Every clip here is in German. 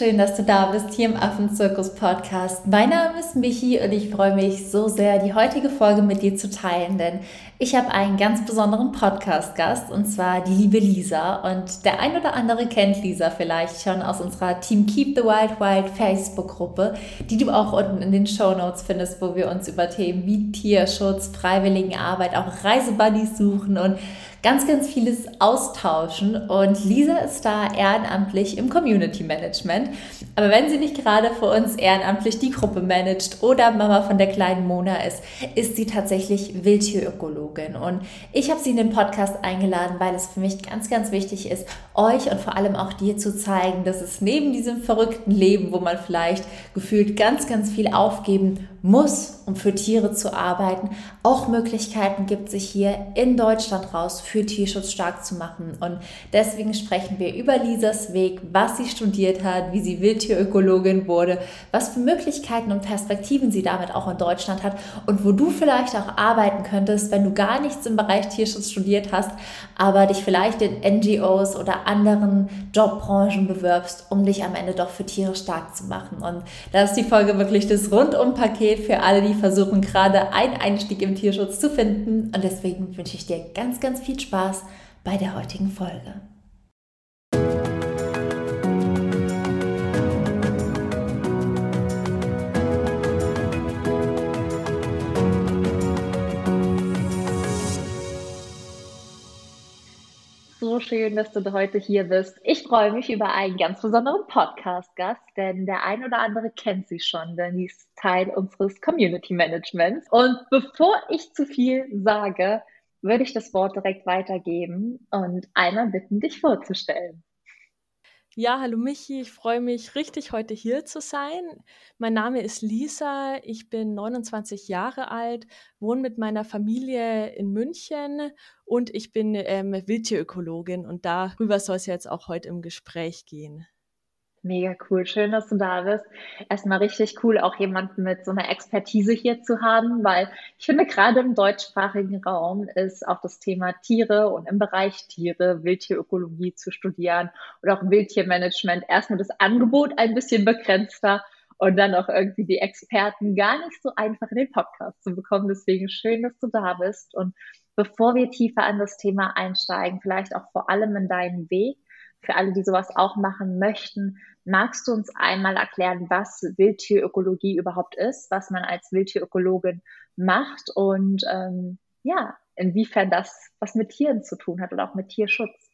schön, dass du da bist hier im Affenzirkus Podcast. Mein Name ist Michi und ich freue mich so sehr, die heutige Folge mit dir zu teilen, denn ich habe einen ganz besonderen Podcast-Gast und zwar die liebe Lisa. Und der ein oder andere kennt Lisa vielleicht schon aus unserer Team Keep the Wild Wild Facebook-Gruppe, die du auch unten in den Show Notes findest, wo wir uns über Themen wie Tierschutz, Freiwilligenarbeit, auch Reisebuddies suchen und ganz, ganz vieles austauschen. Und Lisa ist da ehrenamtlich im Community Management. Aber wenn sie nicht gerade für uns ehrenamtlich die Gruppe managt oder Mama von der kleinen Mona ist, ist sie tatsächlich Wildtierökologin. Und ich habe sie in den Podcast eingeladen, weil es für mich ganz, ganz wichtig ist, euch und vor allem auch dir zu zeigen, dass es neben diesem verrückten Leben, wo man vielleicht gefühlt ganz, ganz viel aufgeben muss, um für Tiere zu arbeiten, auch Möglichkeiten gibt, sich hier in Deutschland raus für Tierschutz stark zu machen. Und deswegen sprechen wir über Lisas Weg, was sie studiert hat, wie sie Wildtierökologin wurde, was für Möglichkeiten und Perspektiven sie damit auch in Deutschland hat und wo du vielleicht auch arbeiten könntest, wenn du gar nichts im Bereich Tierschutz studiert hast, aber dich vielleicht in NGOs oder anderen Jobbranchen bewirbst, um dich am Ende doch für Tiere stark zu machen. Und da ist die Folge wirklich das Rundumpaket Paket für alle, die versuchen, gerade einen Einstieg im Tierschutz zu finden. Und deswegen wünsche ich dir ganz, ganz viel Spaß bei der heutigen Folge. So schön, dass du heute hier bist. Ich freue mich über einen ganz besonderen Podcast-Gast, denn der ein oder andere kennt sie schon, denn sie ist Teil unseres Community Managements. Und bevor ich zu viel sage, würde ich das Wort direkt weitergeben und einmal bitten, dich vorzustellen. Ja, hallo Michi, ich freue mich richtig, heute hier zu sein. Mein Name ist Lisa, ich bin 29 Jahre alt, wohne mit meiner Familie in München und ich bin ähm, Wildtierökologin und darüber soll es jetzt auch heute im Gespräch gehen. Mega cool. Schön, dass du da bist. Erstmal richtig cool, auch jemanden mit so einer Expertise hier zu haben, weil ich finde, gerade im deutschsprachigen Raum ist auch das Thema Tiere und im Bereich Tiere, Wildtierökologie zu studieren oder auch Wildtiermanagement erstmal das Angebot ein bisschen begrenzter und dann auch irgendwie die Experten gar nicht so einfach in den Podcast zu bekommen. Deswegen schön, dass du da bist. Und bevor wir tiefer an das Thema einsteigen, vielleicht auch vor allem in deinen Weg, für alle, die sowas auch machen möchten, magst du uns einmal erklären, was Wildtierökologie überhaupt ist, was man als Wildtierökologin macht und ähm, ja, inwiefern das was mit Tieren zu tun hat oder auch mit Tierschutz?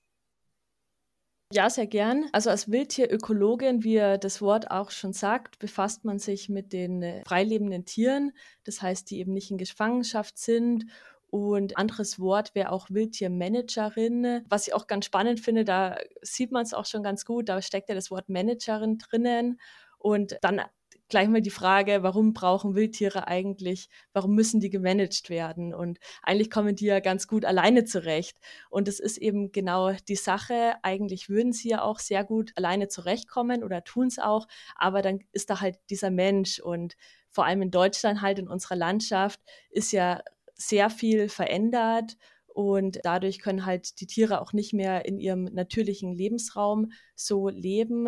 Ja, sehr gern. Also als Wildtierökologin, wie das Wort auch schon sagt, befasst man sich mit den freilebenden Tieren, das heißt, die eben nicht in Gefangenschaft sind und anderes Wort wäre auch Wildtiermanagerin. Was ich auch ganz spannend finde, da sieht man es auch schon ganz gut, da steckt ja das Wort Managerin drinnen. Und dann gleich mal die Frage, warum brauchen Wildtiere eigentlich, warum müssen die gemanagt werden? Und eigentlich kommen die ja ganz gut alleine zurecht. Und es ist eben genau die Sache, eigentlich würden sie ja auch sehr gut alleine zurechtkommen oder tun es auch, aber dann ist da halt dieser Mensch und vor allem in Deutschland halt in unserer Landschaft ist ja sehr viel verändert und dadurch können halt die Tiere auch nicht mehr in ihrem natürlichen Lebensraum so leben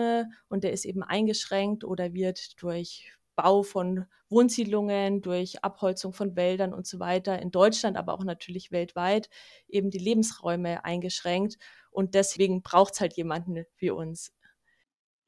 und der ist eben eingeschränkt oder wird durch Bau von Wohnsiedlungen, durch Abholzung von Wäldern und so weiter in Deutschland, aber auch natürlich weltweit eben die Lebensräume eingeschränkt. Und deswegen braucht es halt jemanden wie uns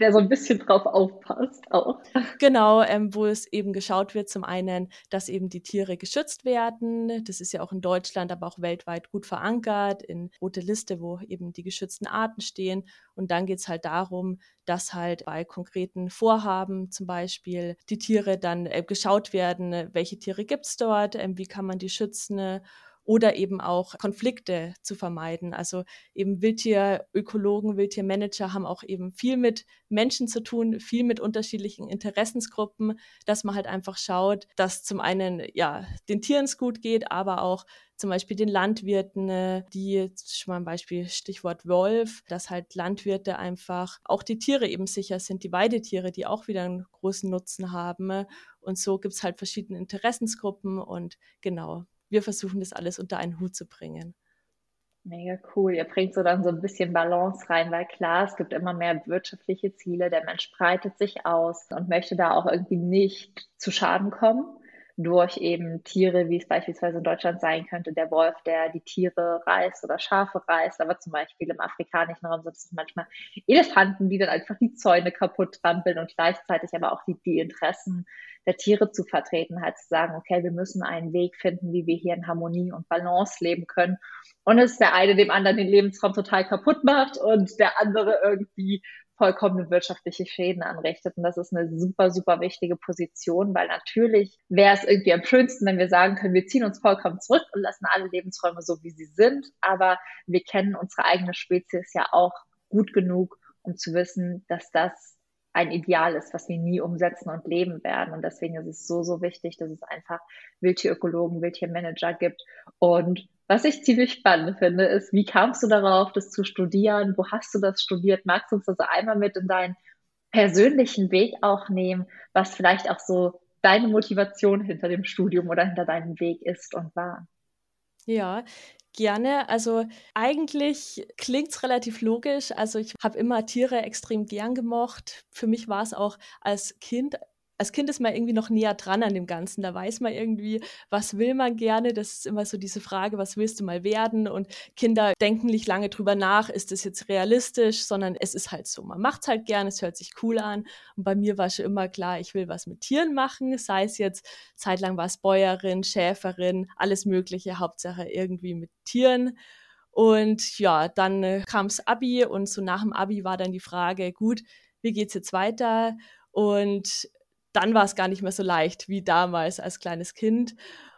der so ein bisschen drauf aufpasst auch. Genau, ähm, wo es eben geschaut wird, zum einen, dass eben die Tiere geschützt werden. Das ist ja auch in Deutschland, aber auch weltweit gut verankert, in rote Liste, wo eben die geschützten Arten stehen. Und dann geht es halt darum, dass halt bei konkreten Vorhaben zum Beispiel die Tiere dann äh, geschaut werden, welche Tiere gibt es dort, äh, wie kann man die schützen oder eben auch Konflikte zu vermeiden. Also eben Wildtierökologen, Wildtiermanager haben auch eben viel mit Menschen zu tun, viel mit unterschiedlichen Interessensgruppen, dass man halt einfach schaut, dass zum einen ja den Tieren es gut geht, aber auch zum Beispiel den Landwirten, äh, die schon mal ein Beispiel Stichwort Wolf, dass halt Landwirte einfach auch die Tiere eben sicher sind, die Weidetiere, die auch wieder einen großen Nutzen haben. Und so gibt es halt verschiedene Interessensgruppen und genau wir versuchen das alles unter einen Hut zu bringen. Mega cool. Ihr bringt so dann so ein bisschen Balance rein, weil klar, es gibt immer mehr wirtschaftliche Ziele. Der Mensch breitet sich aus und möchte da auch irgendwie nicht zu Schaden kommen durch eben Tiere, wie es beispielsweise in Deutschland sein könnte, der Wolf, der die Tiere reißt oder Schafe reißt, aber zum Beispiel im afrikanischen Raum sind es manchmal Elefanten, die dann einfach die Zäune kaputt trampeln und gleichzeitig aber auch die, die Interessen der Tiere zu vertreten, halt zu sagen, okay, wir müssen einen Weg finden, wie wir hier in Harmonie und Balance leben können. Und es der eine dem anderen den Lebensraum total kaputt macht und der andere irgendwie vollkommene wirtschaftliche Schäden anrichtet. Und das ist eine super, super wichtige Position, weil natürlich wäre es irgendwie am schönsten, wenn wir sagen können, wir ziehen uns vollkommen zurück und lassen alle Lebensräume so, wie sie sind. Aber wir kennen unsere eigene Spezies ja auch gut genug, um zu wissen, dass das ein Ideal ist, was wir nie umsetzen und leben werden. Und deswegen ist es so, so wichtig, dass es einfach Wildtierökologen, Wildtiermanager gibt. Und was ich ziemlich spannend finde, ist, wie kamst du darauf, das zu studieren? Wo hast du das studiert? Magst du uns also einmal mit in deinen persönlichen Weg auch nehmen, was vielleicht auch so deine Motivation hinter dem Studium oder hinter deinem Weg ist und war? Ja, Gerne. Also eigentlich klingt es relativ logisch. Also ich habe immer Tiere extrem gern gemocht. Für mich war es auch als Kind als Kind ist man irgendwie noch näher dran an dem Ganzen. Da weiß man irgendwie, was will man gerne. Das ist immer so diese Frage, was willst du mal werden? Und Kinder denken nicht lange drüber nach, ist das jetzt realistisch, sondern es ist halt so. Man macht es halt gerne, es hört sich cool an. Und bei mir war schon immer klar, ich will was mit Tieren machen. Sei es jetzt, zeitlang war es Bäuerin, Schäferin, alles Mögliche, Hauptsache irgendwie mit Tieren. Und ja, dann äh, kam's Abi und so nach dem Abi war dann die Frage, gut, wie geht's jetzt weiter? Und dann war es gar nicht mehr so leicht wie damals als kleines Kind.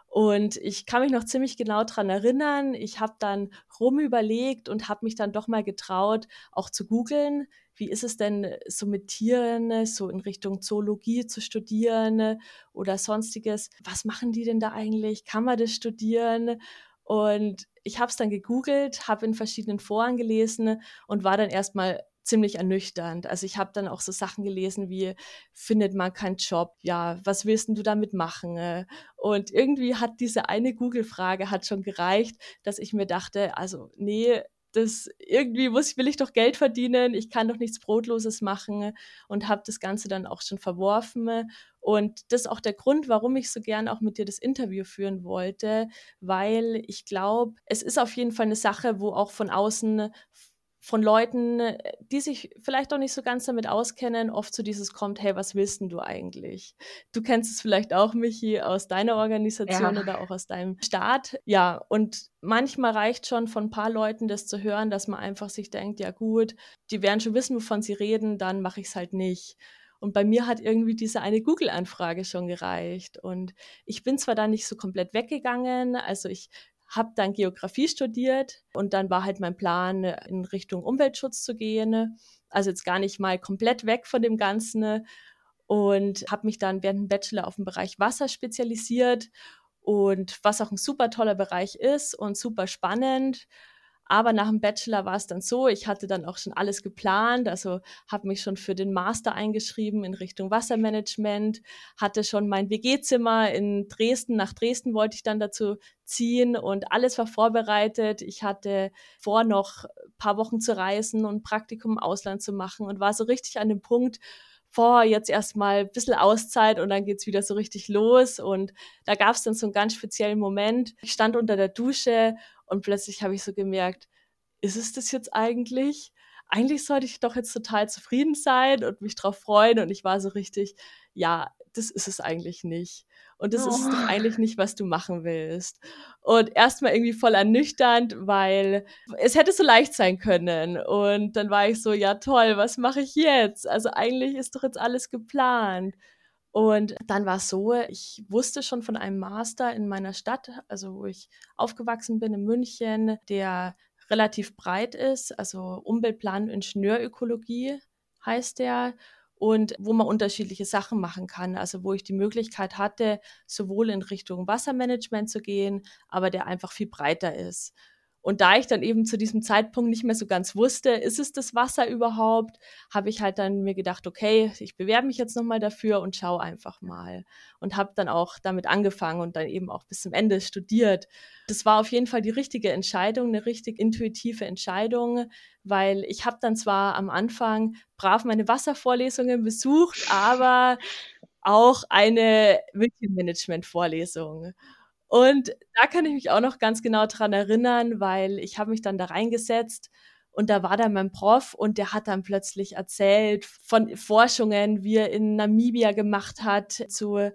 Und ich kann mich noch ziemlich genau daran erinnern. Ich habe dann rumüberlegt und habe mich dann doch mal getraut, auch zu googeln. Wie ist es denn so mit Tieren, so in Richtung Zoologie zu studieren oder sonstiges? Was machen die denn da eigentlich? Kann man das studieren? Und ich habe es dann gegoogelt, habe in verschiedenen Foren gelesen und war dann erstmal ziemlich ernüchternd. Also ich habe dann auch so Sachen gelesen wie, findet man keinen Job? Ja, was willst du damit machen? Und irgendwie hat diese eine Google-Frage hat schon gereicht, dass ich mir dachte, also nee, das irgendwie muss will ich doch Geld verdienen, ich kann doch nichts Brotloses machen und habe das Ganze dann auch schon verworfen. Und das ist auch der Grund, warum ich so gern auch mit dir das Interview führen wollte, weil ich glaube, es ist auf jeden Fall eine Sache, wo auch von außen von Leuten, die sich vielleicht auch nicht so ganz damit auskennen, oft so dieses kommt, hey, was willst denn du eigentlich? Du kennst es vielleicht auch, Michi, aus deiner Organisation ja. oder auch aus deinem Staat. Ja, und manchmal reicht schon von ein paar Leuten das zu hören, dass man einfach sich denkt, ja gut, die werden schon wissen, wovon sie reden, dann mache ich es halt nicht. Und bei mir hat irgendwie diese eine Google-Anfrage schon gereicht. Und ich bin zwar da nicht so komplett weggegangen, also ich habe dann Geografie studiert und dann war halt mein Plan, in Richtung Umweltschutz zu gehen. Also jetzt gar nicht mal komplett weg von dem Ganzen und habe mich dann während dem Bachelor auf den Bereich Wasser spezialisiert und was auch ein super toller Bereich ist und super spannend. Aber nach dem Bachelor war es dann so, ich hatte dann auch schon alles geplant, also habe mich schon für den Master eingeschrieben in Richtung Wassermanagement, hatte schon mein WG-Zimmer in Dresden, nach Dresden wollte ich dann dazu ziehen und alles war vorbereitet. Ich hatte vor, noch ein paar Wochen zu reisen und Praktikum im Ausland zu machen und war so richtig an dem Punkt, vor, jetzt erstmal ein bisschen Auszeit und dann geht's wieder so richtig los. Und da gab es dann so einen ganz speziellen Moment. Ich stand unter der Dusche und plötzlich habe ich so gemerkt, ist es das jetzt eigentlich? Eigentlich sollte ich doch jetzt total zufrieden sein und mich drauf freuen. Und ich war so richtig, ja, das ist es eigentlich nicht. Und das oh. ist doch eigentlich nicht, was du machen willst. Und erstmal irgendwie voll ernüchternd, weil es hätte so leicht sein können. Und dann war ich so, ja toll, was mache ich jetzt? Also eigentlich ist doch jetzt alles geplant. Und dann war es so, ich wusste schon von einem Master in meiner Stadt, also wo ich aufgewachsen bin in München, der relativ breit ist, also Umweltplan Ingenieurökologie heißt der und wo man unterschiedliche Sachen machen kann. Also wo ich die Möglichkeit hatte, sowohl in Richtung Wassermanagement zu gehen, aber der einfach viel breiter ist. Und da ich dann eben zu diesem Zeitpunkt nicht mehr so ganz wusste, ist es das Wasser überhaupt, habe ich halt dann mir gedacht, okay, ich bewerbe mich jetzt nochmal dafür und schaue einfach mal. Und habe dann auch damit angefangen und dann eben auch bis zum Ende studiert. Das war auf jeden Fall die richtige Entscheidung, eine richtig intuitive Entscheidung, weil ich habe dann zwar am Anfang brav meine Wasservorlesungen besucht, aber auch eine Wildtiermanagement-Vorlesung. Und da kann ich mich auch noch ganz genau dran erinnern, weil ich habe mich dann da reingesetzt und da war dann mein Prof und der hat dann plötzlich erzählt von Forschungen, wie er in Namibia gemacht hat zu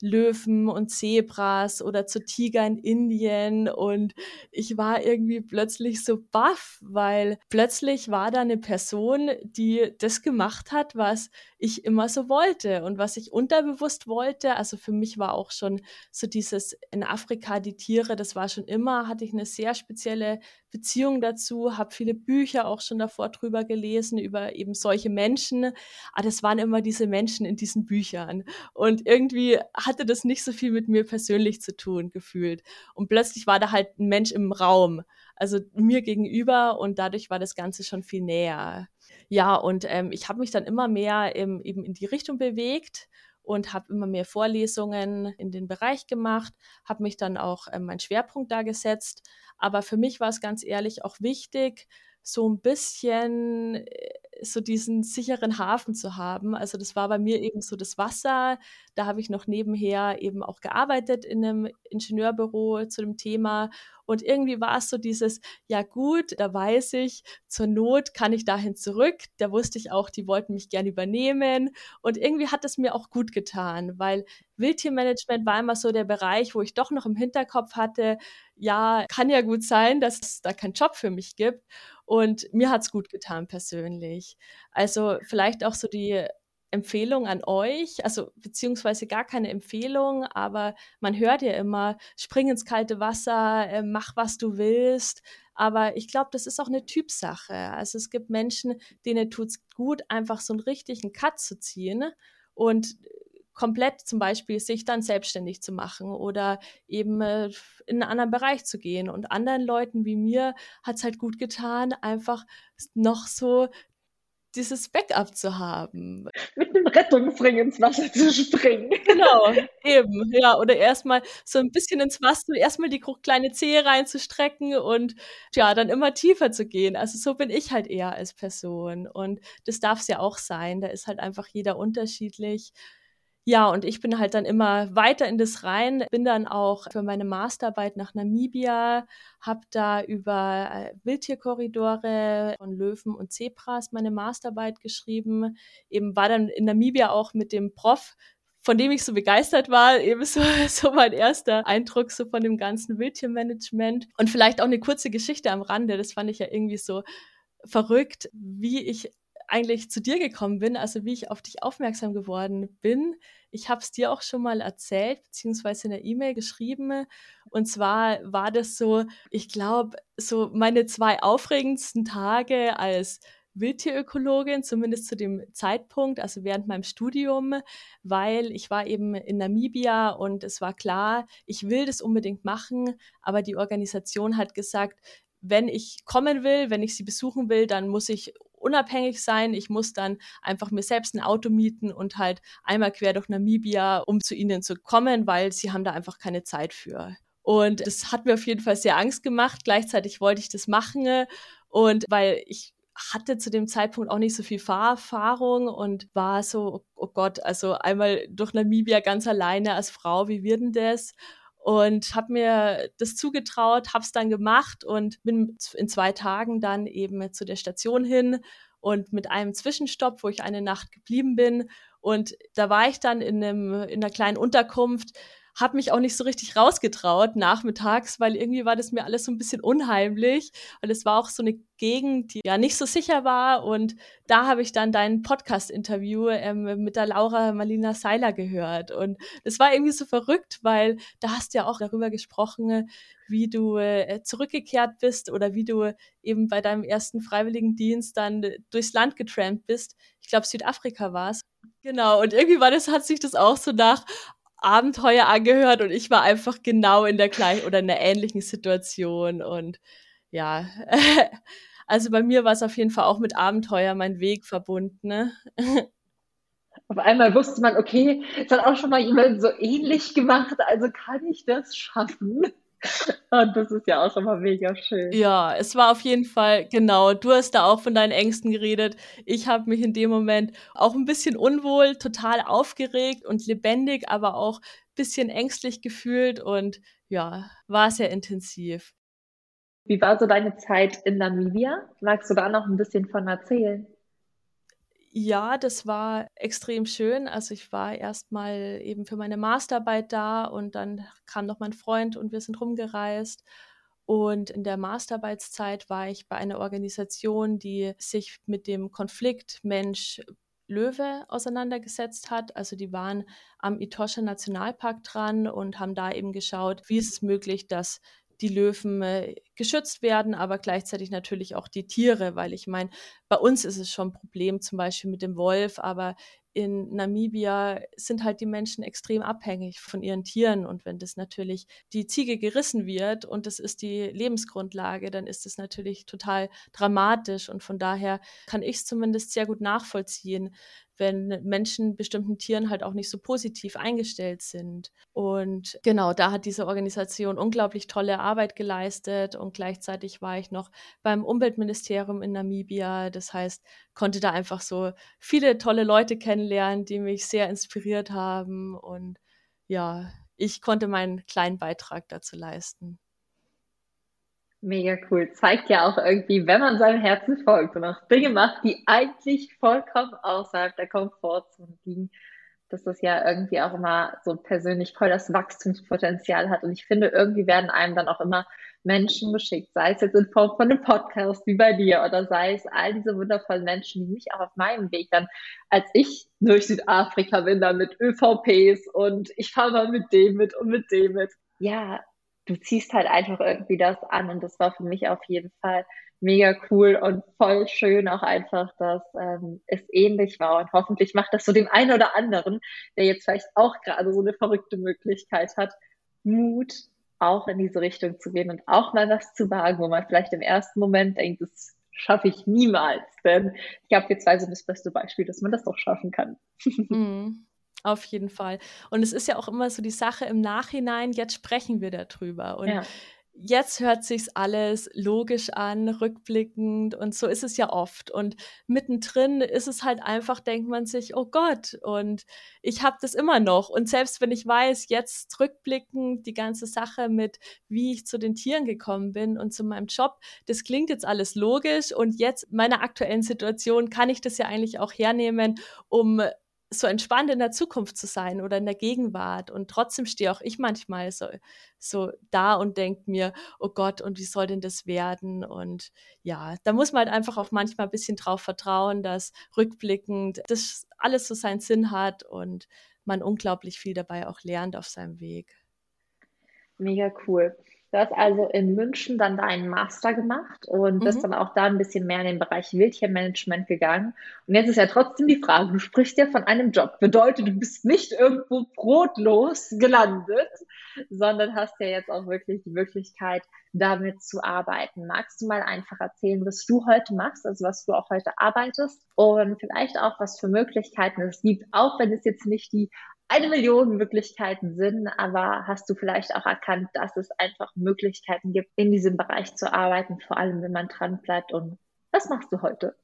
Löwen und Zebras oder zu Tiger in Indien. Und ich war irgendwie plötzlich so baff, weil plötzlich war da eine Person, die das gemacht hat, was ich immer so wollte und was ich unterbewusst wollte. Also für mich war auch schon so dieses in Afrika die Tiere, das war schon immer, hatte ich eine sehr spezielle Beziehung dazu, habe viele Bücher auch schon davor drüber gelesen, über eben solche Menschen. Aber ah, das waren immer diese Menschen in diesen Büchern. Und irgendwie hatte das nicht so viel mit mir persönlich zu tun, gefühlt. Und plötzlich war da halt ein Mensch im Raum, also mir gegenüber und dadurch war das Ganze schon viel näher. Ja, und ähm, ich habe mich dann immer mehr ähm, eben in die Richtung bewegt und habe immer mehr Vorlesungen in den Bereich gemacht, habe mich dann auch ähm, meinen Schwerpunkt da gesetzt. Aber für mich war es ganz ehrlich auch wichtig, so ein bisschen äh, so diesen sicheren Hafen zu haben. Also das war bei mir eben so das Wasser. Da habe ich noch nebenher eben auch gearbeitet in einem Ingenieurbüro zu dem Thema. Und irgendwie war es so dieses, ja gut, da weiß ich, zur Not kann ich dahin zurück. Da wusste ich auch, die wollten mich gern übernehmen. Und irgendwie hat es mir auch gut getan, weil Wildtiermanagement war immer so der Bereich, wo ich doch noch im Hinterkopf hatte, ja, kann ja gut sein, dass es da keinen Job für mich gibt. Und mir hat es gut getan persönlich. Also vielleicht auch so die Empfehlung an euch, also beziehungsweise gar keine Empfehlung, aber man hört ja immer, spring ins kalte Wasser, äh, mach was du willst. Aber ich glaube, das ist auch eine Typsache. Also es gibt Menschen, denen tut es gut, einfach so einen richtigen Cut zu ziehen und komplett zum Beispiel sich dann selbstständig zu machen oder eben äh, in einen anderen Bereich zu gehen. Und anderen Leuten wie mir hat es halt gut getan, einfach noch so dieses Backup zu haben. Mit einem Rettungsring ins Wasser zu springen. Genau, eben, ja. Oder erstmal so ein bisschen ins Wasser, erstmal die kleine Zehe reinzustrecken und ja, dann immer tiefer zu gehen. Also so bin ich halt eher als Person. Und das darf es ja auch sein. Da ist halt einfach jeder unterschiedlich. Ja, und ich bin halt dann immer weiter in das rein, bin dann auch für meine Masterarbeit nach Namibia, habe da über äh, Wildtierkorridore von Löwen und Zebras meine Masterarbeit geschrieben. Eben war dann in Namibia auch mit dem Prof von dem ich so begeistert war, eben so, so mein erster Eindruck so von dem ganzen Wildtiermanagement. Und vielleicht auch eine kurze Geschichte am Rande, das fand ich ja irgendwie so verrückt, wie ich eigentlich zu dir gekommen bin, also wie ich auf dich aufmerksam geworden bin. Ich habe es dir auch schon mal erzählt, beziehungsweise in der E-Mail geschrieben. Und zwar war das so, ich glaube, so meine zwei aufregendsten Tage als Wildtierökologin, zumindest zu dem Zeitpunkt, also während meinem Studium, weil ich war eben in Namibia und es war klar, ich will das unbedingt machen, aber die Organisation hat gesagt, wenn ich kommen will, wenn ich sie besuchen will, dann muss ich unabhängig sein. Ich muss dann einfach mir selbst ein Auto mieten und halt einmal quer durch Namibia, um zu ihnen zu kommen, weil sie haben da einfach keine Zeit für. Und das hat mir auf jeden Fall sehr Angst gemacht. Gleichzeitig wollte ich das machen und weil ich hatte zu dem Zeitpunkt auch nicht so viel Fahrerfahrung und war so, oh Gott, also einmal durch Namibia ganz alleine als Frau, wie wird denn das? Und habe mir das zugetraut, habe es dann gemacht und bin in zwei Tagen dann eben zu der Station hin und mit einem Zwischenstopp, wo ich eine Nacht geblieben bin. Und da war ich dann in, einem, in einer kleinen Unterkunft, habe mich auch nicht so richtig rausgetraut nachmittags, weil irgendwie war das mir alles so ein bisschen unheimlich. Und es war auch so eine Gegend, die ja nicht so sicher war. Und da habe ich dann dein Podcast-Interview ähm, mit der Laura Marlina Seiler gehört. Und es war irgendwie so verrückt, weil da hast du ja auch darüber gesprochen, wie du äh, zurückgekehrt bist oder wie du eben bei deinem ersten Freiwilligendienst dann durchs Land getrampt bist. Ich glaube, Südafrika war es. Genau, und irgendwie war das, hat sich das auch so nach Abenteuer angehört und ich war einfach genau in der gleichen oder in der ähnlichen Situation und ja, also bei mir war es auf jeden Fall auch mit Abenteuer mein Weg verbunden. Ne? Auf einmal wusste man, okay, es hat auch schon mal jemand so ähnlich gemacht, also kann ich das schaffen. Und das ist ja auch immer mega schön. Ja, es war auf jeden Fall, genau, du hast da auch von deinen Ängsten geredet. Ich habe mich in dem Moment auch ein bisschen unwohl, total aufgeregt und lebendig, aber auch ein bisschen ängstlich gefühlt und ja, war sehr intensiv. Wie war so deine Zeit in Namibia? Magst du da noch ein bisschen von erzählen? Ja, das war extrem schön. Also ich war erstmal eben für meine Masterarbeit da und dann kam noch mein Freund und wir sind rumgereist. Und in der Masterarbeitszeit war ich bei einer Organisation, die sich mit dem Konflikt Mensch Löwe auseinandergesetzt hat. Also die waren am Itosha Nationalpark dran und haben da eben geschaut, wie ist es möglich, dass die Löwen äh, geschützt werden, aber gleichzeitig natürlich auch die Tiere, weil ich meine, bei uns ist es schon ein Problem, zum Beispiel mit dem Wolf, aber in Namibia sind halt die Menschen extrem abhängig von ihren Tieren. Und wenn das natürlich die Ziege gerissen wird und das ist die Lebensgrundlage, dann ist das natürlich total dramatisch. Und von daher kann ich es zumindest sehr gut nachvollziehen, wenn Menschen bestimmten Tieren halt auch nicht so positiv eingestellt sind. Und genau, da hat diese Organisation unglaublich tolle Arbeit geleistet und gleichzeitig war ich noch beim Umweltministerium in Namibia. Das heißt, konnte da einfach so viele tolle Leute kennenlernen, die mich sehr inspiriert haben und ja, ich konnte meinen kleinen Beitrag dazu leisten. Mega cool. Zeigt ja auch irgendwie, wenn man seinem Herzen folgt und auch Dinge macht, die eigentlich vollkommen außerhalb der Komfortzone liegen, dass das ja irgendwie auch immer so persönlich voll das Wachstumspotenzial hat. Und ich finde, irgendwie werden einem dann auch immer Menschen geschickt, sei es jetzt in Form von einem Podcast wie bei dir oder sei es all diese wundervollen Menschen, die mich auch auf meinem Weg dann, als ich durch Südafrika bin, dann mit ÖVPs und ich fahre mal mit dem mit und mit dem mit. Ja, du ziehst halt einfach irgendwie das an und das war für mich auf jeden Fall mega cool und voll schön auch einfach, dass ähm, es ähnlich war und hoffentlich macht das so dem einen oder anderen, der jetzt vielleicht auch gerade so eine verrückte Möglichkeit hat, Mut auch in diese Richtung zu gehen und auch mal was zu wagen, wo man vielleicht im ersten Moment denkt, das schaffe ich niemals, denn ich glaube, jetzt weiß ich das beste Beispiel, dass man das doch schaffen kann. Mm. Auf jeden Fall. Und es ist ja auch immer so die Sache im Nachhinein, jetzt sprechen wir darüber. Und ja. jetzt hört sich's alles logisch an, rückblickend und so ist es ja oft. Und mittendrin ist es halt einfach, denkt man sich, oh Gott, und ich habe das immer noch. Und selbst wenn ich weiß, jetzt rückblickend die ganze Sache mit, wie ich zu den Tieren gekommen bin und zu meinem Job, das klingt jetzt alles logisch. Und jetzt meiner aktuellen Situation kann ich das ja eigentlich auch hernehmen, um so entspannt in der Zukunft zu sein oder in der Gegenwart. Und trotzdem stehe auch ich manchmal so, so da und denke mir, oh Gott, und wie soll denn das werden? Und ja, da muss man halt einfach auch manchmal ein bisschen drauf vertrauen, dass rückblickend das alles so seinen Sinn hat und man unglaublich viel dabei auch lernt auf seinem Weg. Mega cool. Du hast also in München dann deinen Master gemacht und bist mhm. dann auch da ein bisschen mehr in den Bereich Wildtiermanagement gegangen. Und jetzt ist ja trotzdem die Frage, du sprichst ja von einem Job. Bedeutet, du bist nicht irgendwo brotlos gelandet, sondern hast ja jetzt auch wirklich die Möglichkeit, damit zu arbeiten. Magst du mal einfach erzählen, was du heute machst, also was du auch heute arbeitest und vielleicht auch, was für Möglichkeiten es gibt, auch wenn es jetzt nicht die eine Million Möglichkeiten sind, aber hast du vielleicht auch erkannt, dass es einfach Möglichkeiten gibt, in diesem Bereich zu arbeiten, vor allem wenn man dran bleibt und was machst du heute?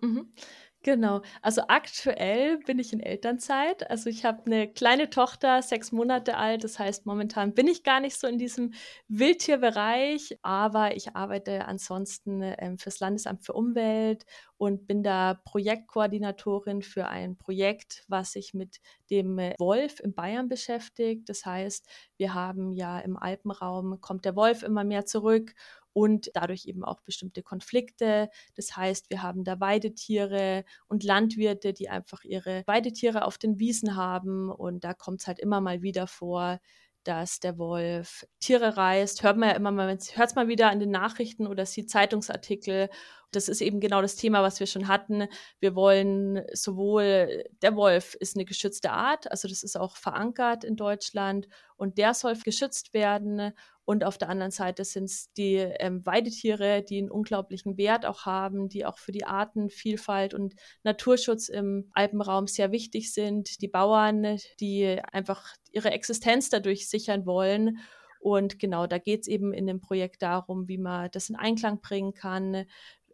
Mhm. Genau. Also aktuell bin ich in Elternzeit. Also ich habe eine kleine Tochter, sechs Monate alt. Das heißt, momentan bin ich gar nicht so in diesem Wildtierbereich, aber ich arbeite ansonsten ähm, fürs Landesamt für Umwelt und bin da Projektkoordinatorin für ein Projekt, was sich mit dem Wolf in Bayern beschäftigt. Das heißt, wir haben ja im Alpenraum kommt der Wolf immer mehr zurück und dadurch eben auch bestimmte Konflikte. Das heißt, wir haben da Weidetiere und Landwirte, die einfach ihre Weidetiere auf den Wiesen haben und da kommt es halt immer mal wieder vor, dass der Wolf Tiere reißt. Hört man ja immer mal, hört es mal wieder an den Nachrichten oder sieht Zeitungsartikel Das ist eben genau das Thema, was wir schon hatten. Wir wollen sowohl, der Wolf ist eine geschützte Art, also das ist auch verankert in Deutschland und der soll geschützt werden. Und auf der anderen Seite sind es die ähm, Weidetiere, die einen unglaublichen Wert auch haben, die auch für die Artenvielfalt und Naturschutz im Alpenraum sehr wichtig sind. Die Bauern, die einfach ihre Existenz dadurch sichern wollen. Und genau, da geht es eben in dem Projekt darum, wie man das in Einklang bringen kann,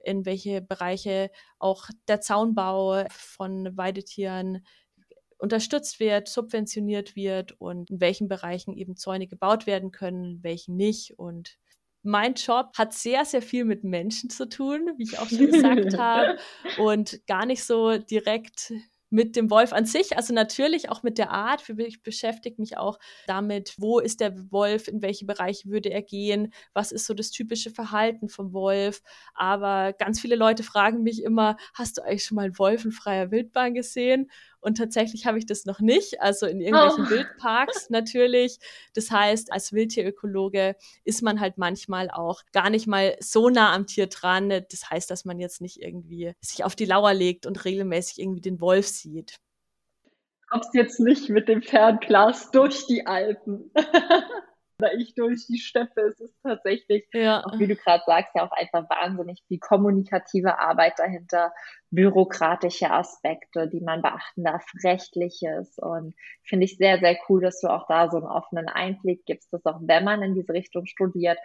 in welche Bereiche auch der Zaunbau von Weidetieren unterstützt wird, subventioniert wird und in welchen Bereichen eben Zäune gebaut werden können, in welchen nicht. Und mein Job hat sehr, sehr viel mit Menschen zu tun, wie ich auch schon gesagt habe, und gar nicht so direkt mit dem Wolf an sich, also natürlich auch mit der Art. Ich beschäftige mich auch damit, wo ist der Wolf, in welche Bereiche würde er gehen, was ist so das typische Verhalten vom Wolf. Aber ganz viele Leute fragen mich immer, hast du eigentlich schon mal einen Wolf in freier Wildbahn gesehen? Und tatsächlich habe ich das noch nicht, also in irgendwelchen oh. Wildparks natürlich. Das heißt, als Wildtierökologe ist man halt manchmal auch gar nicht mal so nah am Tier dran. Das heißt, dass man jetzt nicht irgendwie sich auf die Lauer legt und regelmäßig irgendwie den Wolf sieht. Kommst jetzt nicht mit dem Fernglas durch die Alpen. oder ich durch die Steppe. Es ist tatsächlich, ja. auch wie du gerade sagst, ja auch einfach wahnsinnig viel kommunikative Arbeit dahinter, bürokratische Aspekte, die man beachten darf, rechtliches. Und finde ich sehr, sehr cool, dass du auch da so einen offenen Einblick gibst, dass auch wenn man in diese Richtung studiert,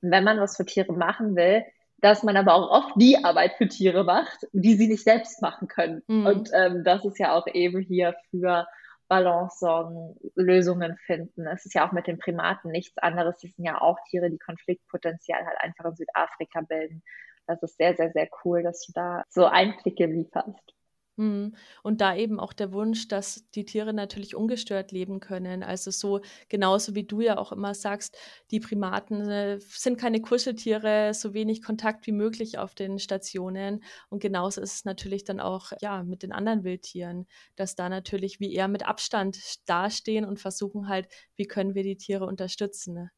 wenn man was für Tiere machen will, dass man aber auch oft die Arbeit für Tiere macht, die sie nicht selbst machen können. Mhm. Und ähm, das ist ja auch eben hier für Balance sorgen, Lösungen finden. Es ist ja auch mit den Primaten nichts anderes. Die sind ja auch Tiere, die Konfliktpotenzial halt einfach in Südafrika bilden. Das ist sehr, sehr, sehr cool, dass du da so Einblicke lieferst. Mhm. Und da eben auch der Wunsch, dass die Tiere natürlich ungestört leben können. Also so genauso wie du ja auch immer sagst, die Primaten äh, sind keine Kuscheltiere, so wenig Kontakt wie möglich auf den Stationen. Und genauso ist es natürlich dann auch ja mit den anderen Wildtieren, dass da natürlich wie eher mit Abstand dastehen und versuchen halt, wie können wir die Tiere unterstützen. Ne?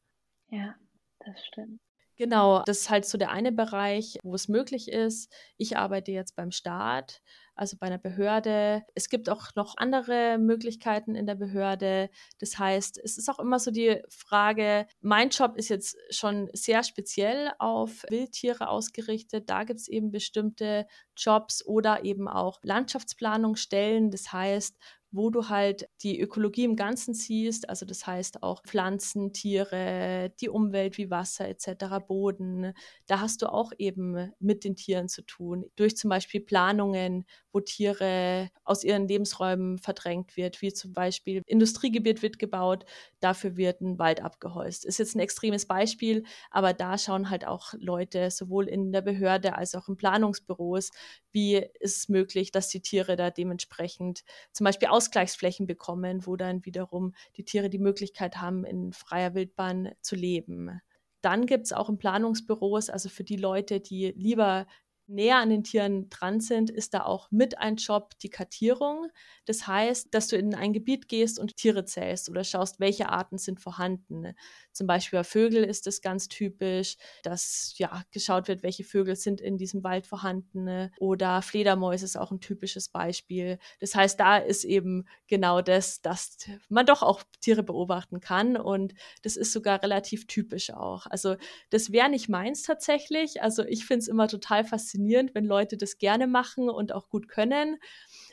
Ja, das stimmt. Genau, das ist halt so der eine Bereich, wo es möglich ist. Ich arbeite jetzt beim Staat also bei einer Behörde. Es gibt auch noch andere Möglichkeiten in der Behörde. Das heißt, es ist auch immer so die Frage, mein Job ist jetzt schon sehr speziell auf Wildtiere ausgerichtet. Da gibt es eben bestimmte Jobs oder eben auch Landschaftsplanungsstellen. Das heißt, wo du halt die Ökologie im Ganzen siehst, also das heißt auch Pflanzen, Tiere, die Umwelt wie Wasser etc., Boden, da hast du auch eben mit den Tieren zu tun, durch zum Beispiel Planungen, wo Tiere aus ihren Lebensräumen verdrängt wird, wie zum Beispiel Industriegebiet wird gebaut, dafür wird ein Wald abgeholzt. Ist jetzt ein extremes Beispiel, aber da schauen halt auch Leute sowohl in der Behörde als auch in Planungsbüros, wie ist es möglich, dass die Tiere da dementsprechend zum Beispiel Ausgleichsflächen bekommen, wo dann wiederum die Tiere die Möglichkeit haben, in freier Wildbahn zu leben. Dann gibt es auch in Planungsbüros, also für die Leute, die lieber näher an den Tieren dran sind, ist da auch mit ein Job die Kartierung. Das heißt, dass du in ein Gebiet gehst und Tiere zählst oder schaust, welche Arten sind vorhanden. Zum Beispiel bei Vögeln ist es ganz typisch, dass ja geschaut wird, welche Vögel sind in diesem Wald vorhanden. Oder Fledermäuse ist auch ein typisches Beispiel. Das heißt, da ist eben genau das, dass man doch auch Tiere beobachten kann und das ist sogar relativ typisch auch. Also das wäre nicht meins tatsächlich. Also ich finde es immer total faszinierend faszinierend, wenn Leute das gerne machen und auch gut können.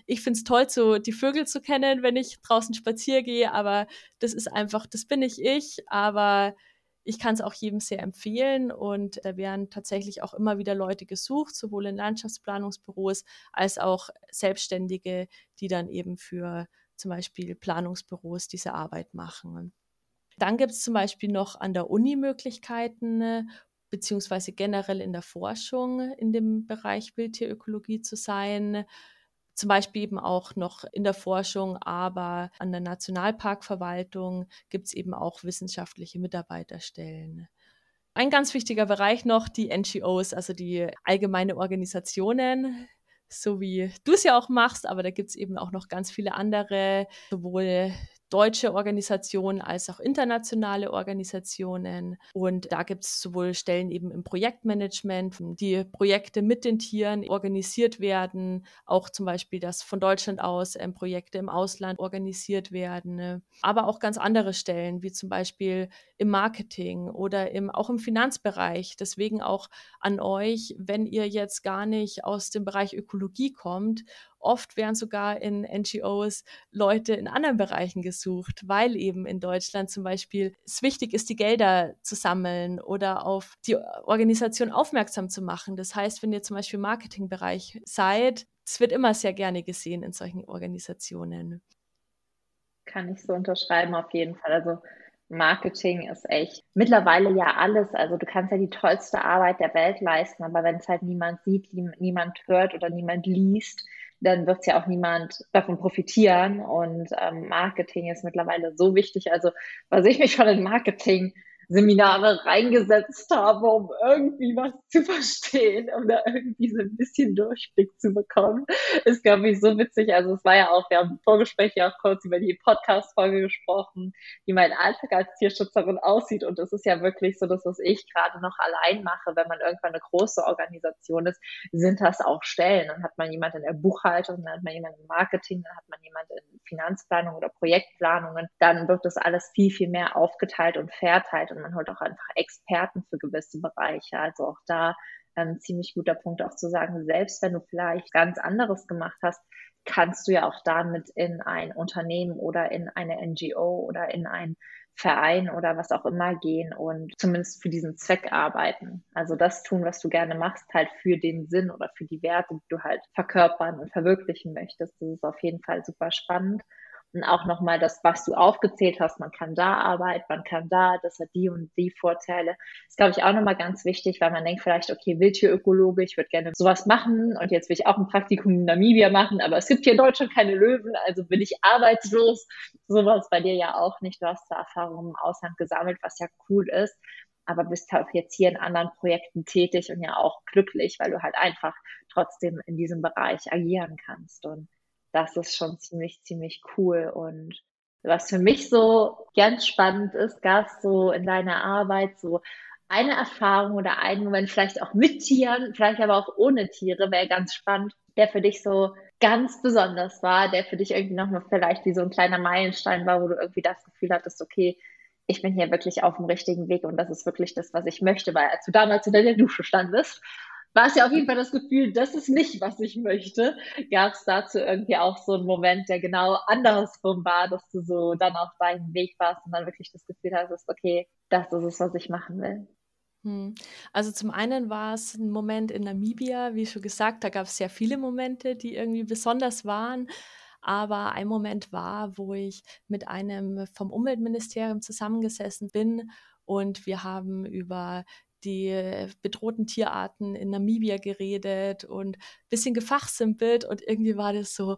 Ich finde es toll, so die Vögel zu kennen, wenn ich draußen spazieren gehe, aber das ist einfach, das bin nicht ich, aber ich kann es auch jedem sehr empfehlen und da werden tatsächlich auch immer wieder Leute gesucht, sowohl in Landschaftsplanungsbüros als auch Selbstständige, die dann eben für zum Beispiel Planungsbüros diese Arbeit machen. Dann gibt es zum Beispiel noch an der Uni Möglichkeiten, beziehungsweise generell in der Forschung in dem Bereich Wildtierökologie zu sein. Zum Beispiel eben auch noch in der Forschung, aber an der Nationalparkverwaltung gibt es eben auch wissenschaftliche Mitarbeiterstellen. Ein ganz wichtiger Bereich noch die NGOs, also die allgemeine Organisationen, so wie du es ja auch machst, aber da gibt es eben auch noch ganz viele andere, sowohl deutsche Organisationen als auch internationale Organisationen. Und da gibt es sowohl Stellen eben im Projektmanagement, die Projekte mit den Tieren organisiert werden, auch zum Beispiel, dass von Deutschland aus ähm, Projekte im Ausland organisiert werden, aber auch ganz andere Stellen, wie zum Beispiel im Marketing oder im, auch im Finanzbereich. Deswegen auch an euch, wenn ihr jetzt gar nicht aus dem Bereich Ökologie kommt Oft werden sogar in NGOs Leute in anderen Bereichen gesucht, weil eben in Deutschland zum Beispiel es wichtig ist, die Gelder zu sammeln oder auf die Organisation aufmerksam zu machen. Das heißt, wenn ihr zum Beispiel im Marketingbereich seid, es wird immer sehr gerne gesehen in solchen Organisationen. Kann ich so unterschreiben, auf jeden Fall. Also Marketing ist echt mittlerweile ja alles. Also du kannst ja die tollste Arbeit der Welt leisten, aber wenn es halt niemand sieht, niemand hört oder niemand liest, dann wird ja auch niemand davon profitieren. Und ähm, Marketing ist mittlerweile so wichtig. Also was ich mich schon in Marketing Seminare reingesetzt habe, um irgendwie was zu verstehen oder irgendwie so ein bisschen Durchblick zu bekommen. Ist, glaube ich, so witzig. Also es war ja auch, wir haben im Vorgespräch ja auch kurz über die Podcast-Folge gesprochen, wie mein Alltag als Tierschützerin aussieht. Und es ist ja wirklich so, dass was ich gerade noch allein mache, wenn man irgendwann eine große Organisation ist, sind das auch Stellen. Dann hat man jemand in der Buchhaltung, dann hat man jemand im Marketing, dann hat man jemand in Finanzplanung oder Projektplanungen. Dann wird das alles viel, viel mehr aufgeteilt und verteilt und man holt auch einfach Experten für gewisse Bereiche. Also auch da ein ähm, ziemlich guter Punkt auch zu sagen, selbst wenn du vielleicht ganz anderes gemacht hast, kannst du ja auch damit in ein Unternehmen oder in eine NGO oder in ein Verein oder was auch immer gehen und zumindest für diesen Zweck arbeiten. Also das tun, was du gerne machst, halt für den Sinn oder für die Werte, die du halt verkörpern und verwirklichen möchtest. Das ist auf jeden Fall super spannend. Und auch nochmal das, was du aufgezählt hast, man kann da arbeiten, man kann da, das hat die und die Vorteile. Das ist, glaube ich, auch nochmal ganz wichtig, weil man denkt vielleicht, okay, Wildtierökologe, ich würde gerne sowas machen und jetzt will ich auch ein Praktikum in Namibia machen, aber es gibt hier in Deutschland keine Löwen, also bin ich arbeitslos. Sowas bei dir ja auch nicht. Du hast da Erfahrungen im Ausland gesammelt, was ja cool ist aber bist halt jetzt hier in anderen Projekten tätig und ja auch glücklich, weil du halt einfach trotzdem in diesem Bereich agieren kannst. Und das ist schon ziemlich, ziemlich cool. Und was für mich so ganz spannend ist, gab es so in deiner Arbeit so eine Erfahrung oder einen Moment, vielleicht auch mit Tieren, vielleicht aber auch ohne Tiere, wäre ganz spannend, der für dich so ganz besonders war, der für dich irgendwie nochmal vielleicht wie so ein kleiner Meilenstein war, wo du irgendwie das Gefühl hattest, okay, ich bin hier wirklich auf dem richtigen Weg und das ist wirklich das, was ich möchte, weil als du damals in der Dusche standest war es ja auf jeden Fall das Gefühl, das ist nicht, was ich möchte. Gab es dazu irgendwie auch so einen Moment, der genau andersrum war, dass du so dann auf deinem Weg warst und dann wirklich das Gefühl hattest, okay, das ist es, was ich machen will? Hm. Also zum einen war es ein Moment in Namibia, wie schon gesagt, da gab es sehr viele Momente, die irgendwie besonders waren. Aber ein Moment war, wo ich mit einem vom Umweltministerium zusammengesessen bin und wir haben über die bedrohten Tierarten in Namibia geredet und ein bisschen gefachsimpelt und irgendwie war das so,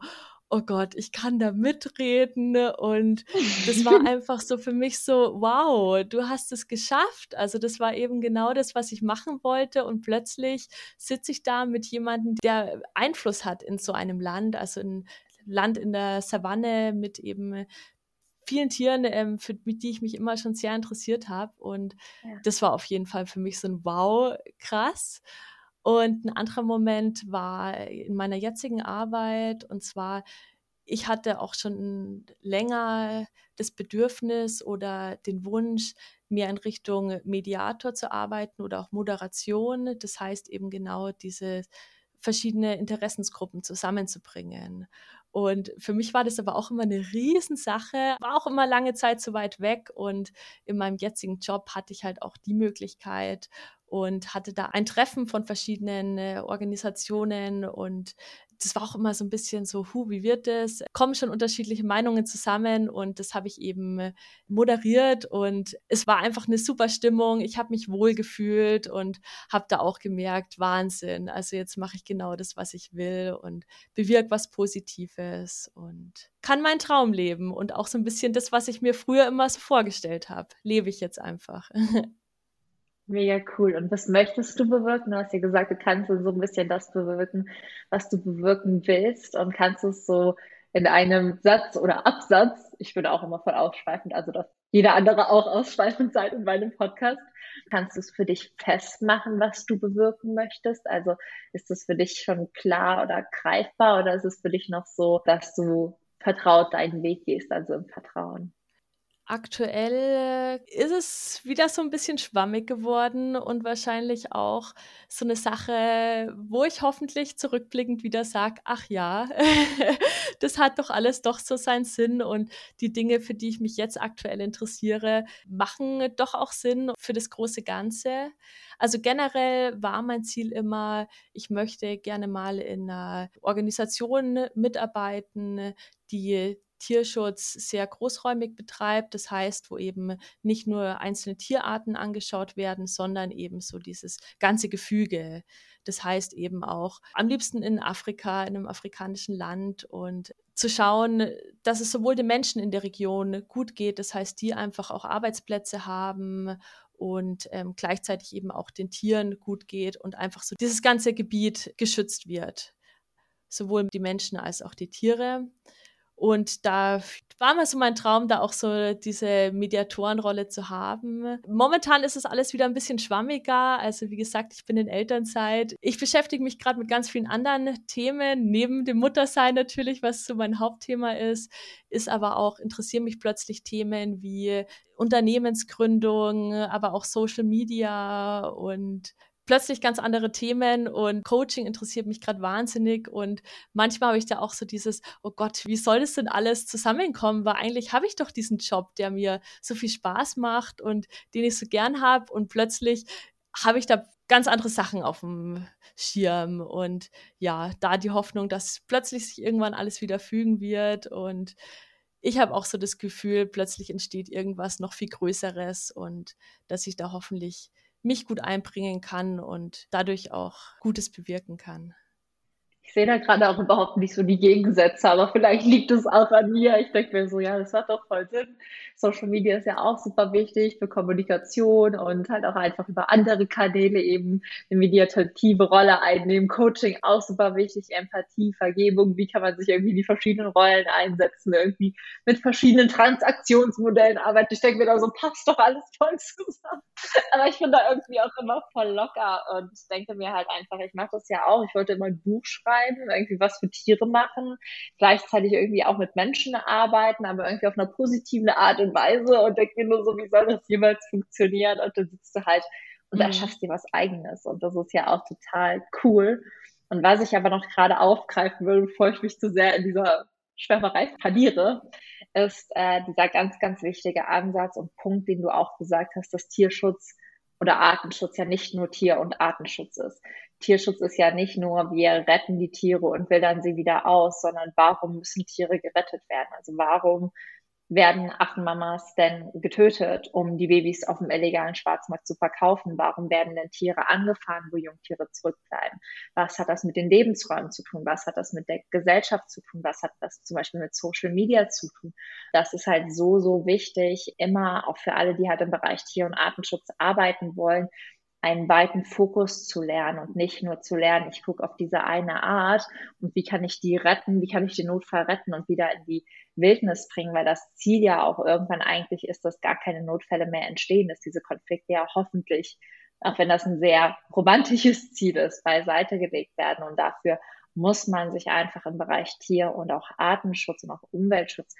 oh Gott, ich kann da mitreden und das war einfach so für mich so, wow, du hast es geschafft. Also das war eben genau das, was ich machen wollte und plötzlich sitze ich da mit jemandem, der Einfluss hat in so einem Land, also ein Land in der Savanne mit eben vielen Tieren, ähm, für die ich mich immer schon sehr interessiert habe. Und ja. das war auf jeden Fall für mich so ein Wow, krass. Und ein anderer Moment war in meiner jetzigen Arbeit und zwar, ich hatte auch schon länger das Bedürfnis oder den Wunsch, mehr in Richtung Mediator zu arbeiten oder auch Moderation. Das heißt eben genau diese verschiedene Interessensgruppen zusammenzubringen. Und für mich war das aber auch immer eine Riesensache, war auch immer lange Zeit so weit weg. Und in meinem jetzigen Job hatte ich halt auch die Möglichkeit und hatte da ein Treffen von verschiedenen äh, Organisationen und das war auch immer so ein bisschen so, hu, wie wird das? Kommen schon unterschiedliche Meinungen zusammen und das habe ich eben äh, moderiert und es war einfach eine super Stimmung. Ich habe mich wohl gefühlt und habe da auch gemerkt, Wahnsinn. Also jetzt mache ich genau das, was ich will und bewirke was Positives und kann meinen Traum leben und auch so ein bisschen das, was ich mir früher immer so vorgestellt habe, lebe ich jetzt einfach. Mega cool. Und was möchtest du bewirken? Du hast ja gesagt, du kannst so ein bisschen das bewirken, was du bewirken willst und kannst es so in einem Satz oder Absatz Ich würde auch immer voll ausschweifend, also dass jeder andere auch ausschweifend sein in meinem Podcast. Kannst du es für dich festmachen, was du bewirken möchtest? Also ist es für dich schon klar oder greifbar oder ist es für dich noch so, dass du vertraut deinen Weg gehst, also im Vertrauen? Aktuell ist es wieder so ein bisschen schwammig geworden und wahrscheinlich auch so eine Sache, wo ich hoffentlich zurückblickend wieder sage, ach ja, das hat doch alles doch so seinen Sinn und die Dinge, für die ich mich jetzt aktuell interessiere, machen doch auch Sinn für das große Ganze. Also generell war mein Ziel immer, ich möchte gerne mal in einer Organisation mitarbeiten, die Tierschutz sehr großräumig betreibt. Das heißt, wo eben nicht nur einzelne Tierarten angeschaut werden, sondern eben so dieses ganze Gefüge. Das heißt eben auch am liebsten in Afrika, in einem afrikanischen Land und zu schauen, dass es sowohl den Menschen in der Region gut geht, das heißt, die einfach auch Arbeitsplätze haben und ähm, gleichzeitig eben auch den Tieren gut geht und einfach so dieses ganze Gebiet geschützt wird. Sowohl die Menschen als auch die Tiere. Und da war mal so mein Traum, da auch so diese Mediatorenrolle zu haben. Momentan ist es alles wieder ein bisschen schwammiger. Also wie gesagt, ich bin in Elternzeit. Ich beschäftige mich gerade mit ganz vielen anderen Themen, neben dem Muttersein natürlich, was so mein Hauptthema ist, ist aber auch, interessieren mich plötzlich Themen wie Unternehmensgründung, aber auch Social Media und plötzlich ganz andere Themen und Coaching interessiert mich gerade wahnsinnig und manchmal habe ich da auch so dieses, oh Gott, wie soll das denn alles zusammenkommen? Weil eigentlich habe ich doch diesen Job, der mir so viel Spaß macht und den ich so gern habe und plötzlich habe ich da ganz andere Sachen auf dem Schirm und ja, da die Hoffnung, dass plötzlich sich irgendwann alles wieder fügen wird und ich habe auch so das Gefühl, plötzlich entsteht irgendwas noch viel Größeres und dass ich da hoffentlich mich gut einbringen kann und dadurch auch Gutes bewirken kann ich sehe da gerade auch überhaupt nicht so die Gegensätze, aber vielleicht liegt es auch an mir. Ich denke mir so, ja, das hat doch voll Sinn. Social Media ist ja auch super wichtig für Kommunikation und halt auch einfach über andere Kanäle eben eine mediative Rolle einnehmen. Coaching auch super wichtig, Empathie, Vergebung, wie kann man sich irgendwie die verschiedenen Rollen einsetzen, irgendwie mit verschiedenen Transaktionsmodellen arbeiten. Ich denke mir da so, passt doch alles voll zusammen. Aber ich bin da irgendwie auch immer voll locker und denke mir halt einfach, ich mache das ja auch. Ich wollte immer ein Buch schreiben schreiben, irgendwie was für Tiere machen, gleichzeitig irgendwie auch mit Menschen arbeiten, aber irgendwie auf einer positiven Art und Weise und denke mir nur so, wie soll das jemals funktionieren? Und dann sitzt du halt und mhm. erschaffst dir was Eigenes und das ist ja auch total cool. Und was ich aber noch gerade aufgreifen will, bevor ich mich zu sehr in dieser Schwärmerei verliere, ist äh, dieser ganz, ganz wichtige Ansatz und Punkt, den du auch gesagt hast, dass Tierschutz oder Artenschutz ja nicht nur Tier- und Artenschutz ist. Tierschutz ist ja nicht nur, wir retten die Tiere und wildern sie wieder aus, sondern warum müssen Tiere gerettet werden? Also warum werden Affenmamas denn getötet, um die Babys auf dem illegalen Schwarzmarkt zu verkaufen? Warum werden denn Tiere angefahren, wo Jungtiere zurückbleiben? Was hat das mit den Lebensräumen zu tun? Was hat das mit der Gesellschaft zu tun? Was hat das zum Beispiel mit Social Media zu tun? Das ist halt so, so wichtig, immer auch für alle, die halt im Bereich Tier- und Artenschutz arbeiten wollen, einen weiten Fokus zu lernen und nicht nur zu lernen, ich gucke auf diese eine Art und wie kann ich die retten, wie kann ich den Notfall retten und wieder in die Wildnis bringen, weil das Ziel ja auch irgendwann eigentlich ist, dass gar keine Notfälle mehr entstehen, dass diese Konflikte ja hoffentlich, auch wenn das ein sehr romantisches Ziel ist, beiseite gelegt werden und dafür muss man sich einfach im Bereich Tier- und auch Artenschutz und auch Umweltschutz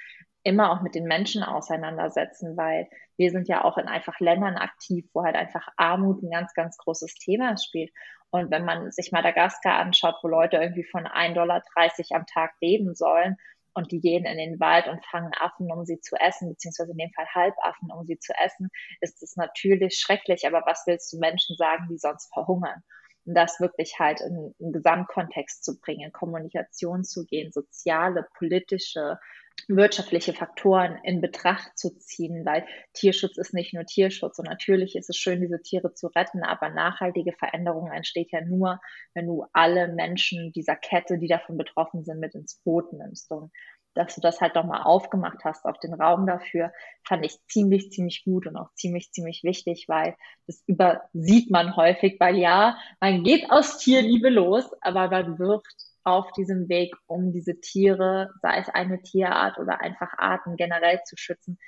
immer auch mit den Menschen auseinandersetzen, weil wir sind ja auch in einfach Ländern aktiv, wo halt einfach Armut ein ganz, ganz großes Thema spielt. Und wenn man sich Madagaskar anschaut, wo Leute irgendwie von 1,30 Dollar am Tag leben sollen und die gehen in den Wald und fangen Affen, um sie zu essen, beziehungsweise in dem Fall Halbaffen, um sie zu essen, ist es natürlich schrecklich. Aber was willst du Menschen sagen, die sonst verhungern? Und das wirklich halt in einen Gesamtkontext zu bringen, Kommunikation zu gehen, soziale, politische, wirtschaftliche Faktoren in Betracht zu ziehen, weil Tierschutz ist nicht nur Tierschutz und natürlich ist es schön, diese Tiere zu retten, aber nachhaltige Veränderung entsteht ja nur, wenn du alle Menschen dieser Kette, die davon betroffen sind, mit ins Boot nimmst. Und dass du das halt nochmal aufgemacht hast, auf den Raum dafür, fand ich ziemlich, ziemlich gut und auch ziemlich, ziemlich wichtig, weil das übersieht man häufig, weil ja, man geht aus Tierliebe los, aber man wird auf diesem Weg, um diese Tiere, sei es eine Tierart oder einfach Arten generell zu schützen,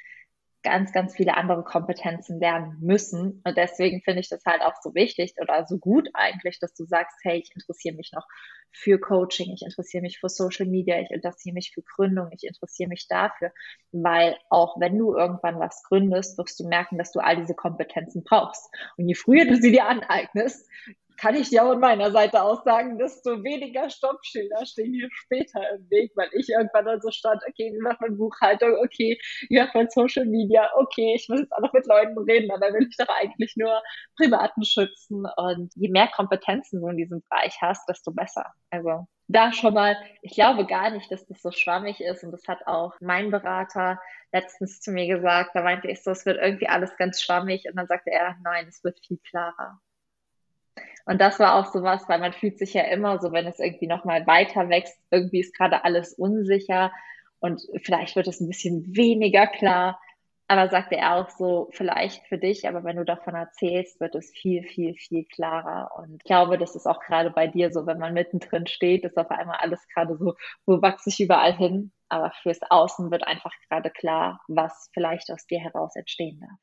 ganz, ganz viele andere Kompetenzen lernen müssen. Und deswegen finde ich das halt auch so wichtig oder so gut eigentlich, dass du sagst, hey, ich interessiere mich noch für Coaching, ich interessiere mich für Social Media, ich interessiere mich für Gründung, ich interessiere mich dafür, weil auch wenn du irgendwann was gründest, wirst du merken, dass du all diese Kompetenzen brauchst. Und je früher du sie dir aneignest, kann ich ja von meiner Seite aus sagen, desto weniger Stoppschilder stehen hier später im Weg, weil ich irgendwann dann so stand, okay, wie macht man Buchhaltung, okay, wie macht man Social Media, okay, ich muss jetzt auch noch mit Leuten reden, aber will ich doch eigentlich nur Privaten schützen. Und je mehr Kompetenzen du in diesem Bereich hast, desto besser. Also da schon mal, ich glaube gar nicht, dass das so schwammig ist. Und das hat auch mein Berater letztens zu mir gesagt. Da meinte ich so, es wird irgendwie alles ganz schwammig. Und dann sagte er, nein, es wird viel klarer. Und das war auch sowas, weil man fühlt sich ja immer so, wenn es irgendwie nochmal weiter wächst, irgendwie ist gerade alles unsicher und vielleicht wird es ein bisschen weniger klar. Aber sagte er auch so, vielleicht für dich, aber wenn du davon erzählst, wird es viel, viel, viel klarer. Und ich glaube, das ist auch gerade bei dir so, wenn man mittendrin steht, ist auf einmal alles gerade so, wo wachse ich überall hin? Aber fürs Außen wird einfach gerade klar, was vielleicht aus dir heraus entstehen darf.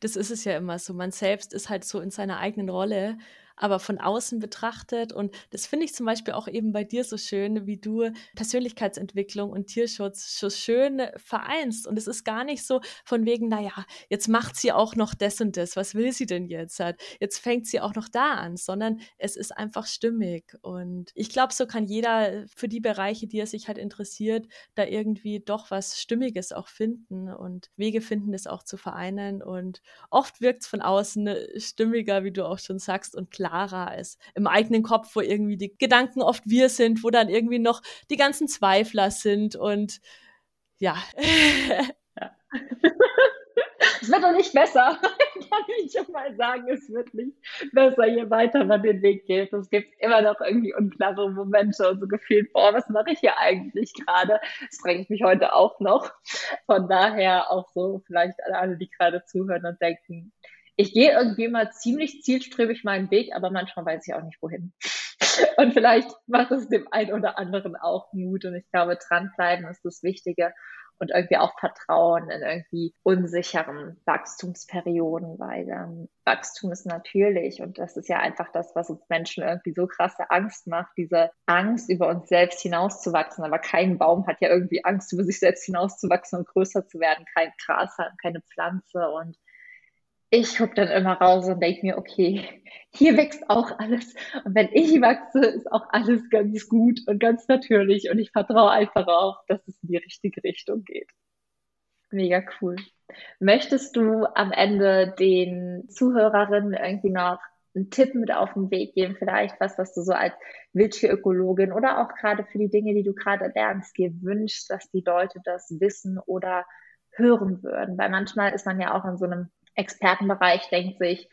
Das ist es ja immer so. Man selbst ist halt so in seiner eigenen Rolle aber von außen betrachtet. Und das finde ich zum Beispiel auch eben bei dir so schön, wie du Persönlichkeitsentwicklung und Tierschutz so schön vereinst. Und es ist gar nicht so von wegen, naja, jetzt macht sie auch noch das und das. Was will sie denn jetzt? Jetzt fängt sie auch noch da an, sondern es ist einfach stimmig. Und ich glaube, so kann jeder für die Bereiche, die er sich halt interessiert, da irgendwie doch was Stimmiges auch finden und Wege finden, das auch zu vereinen. Und oft wirkt es von außen stimmiger, wie du auch schon sagst, und klar klarer als im eigenen Kopf, wo irgendwie die Gedanken oft wir sind, wo dann irgendwie noch die ganzen Zweifler sind und ja. ja. es wird doch nicht besser. Kann ich schon mal sagen, es wird nicht besser, je weiter man den Weg geht. Es gibt immer noch irgendwie unklare Momente und so gefühlt, boah, was mache ich hier eigentlich gerade? Das dränge ich mich heute auch noch. Von daher auch so vielleicht alle, die gerade zuhören und denken, ich gehe irgendwie mal ziemlich zielstrebig meinen Weg, aber manchmal weiß ich auch nicht wohin. Und vielleicht macht es dem einen oder anderen auch Mut. Und ich glaube, dranbleiben ist das Wichtige und irgendwie auch Vertrauen in irgendwie unsicheren Wachstumsperioden, weil ähm, Wachstum ist natürlich und das ist ja einfach das, was uns Menschen irgendwie so krasse Angst macht, diese Angst über uns selbst hinauszuwachsen. Aber kein Baum hat ja irgendwie Angst über sich selbst hinauszuwachsen und größer zu werden, kein Gras, keine Pflanze und ich gucke dann immer raus und denke mir, okay, hier wächst auch alles. Und wenn ich wachse, ist auch alles ganz gut und ganz natürlich. Und ich vertraue einfach auf, dass es in die richtige Richtung geht. Mega cool. Möchtest du am Ende den Zuhörerinnen irgendwie noch einen Tipp mit auf den Weg geben? Vielleicht was, was du so als Wildtierökologin oder auch gerade für die Dinge, die du gerade lernst, dir wünschst, dass die Leute das wissen oder hören würden? Weil manchmal ist man ja auch in so einem Expertenbereich denkt sich,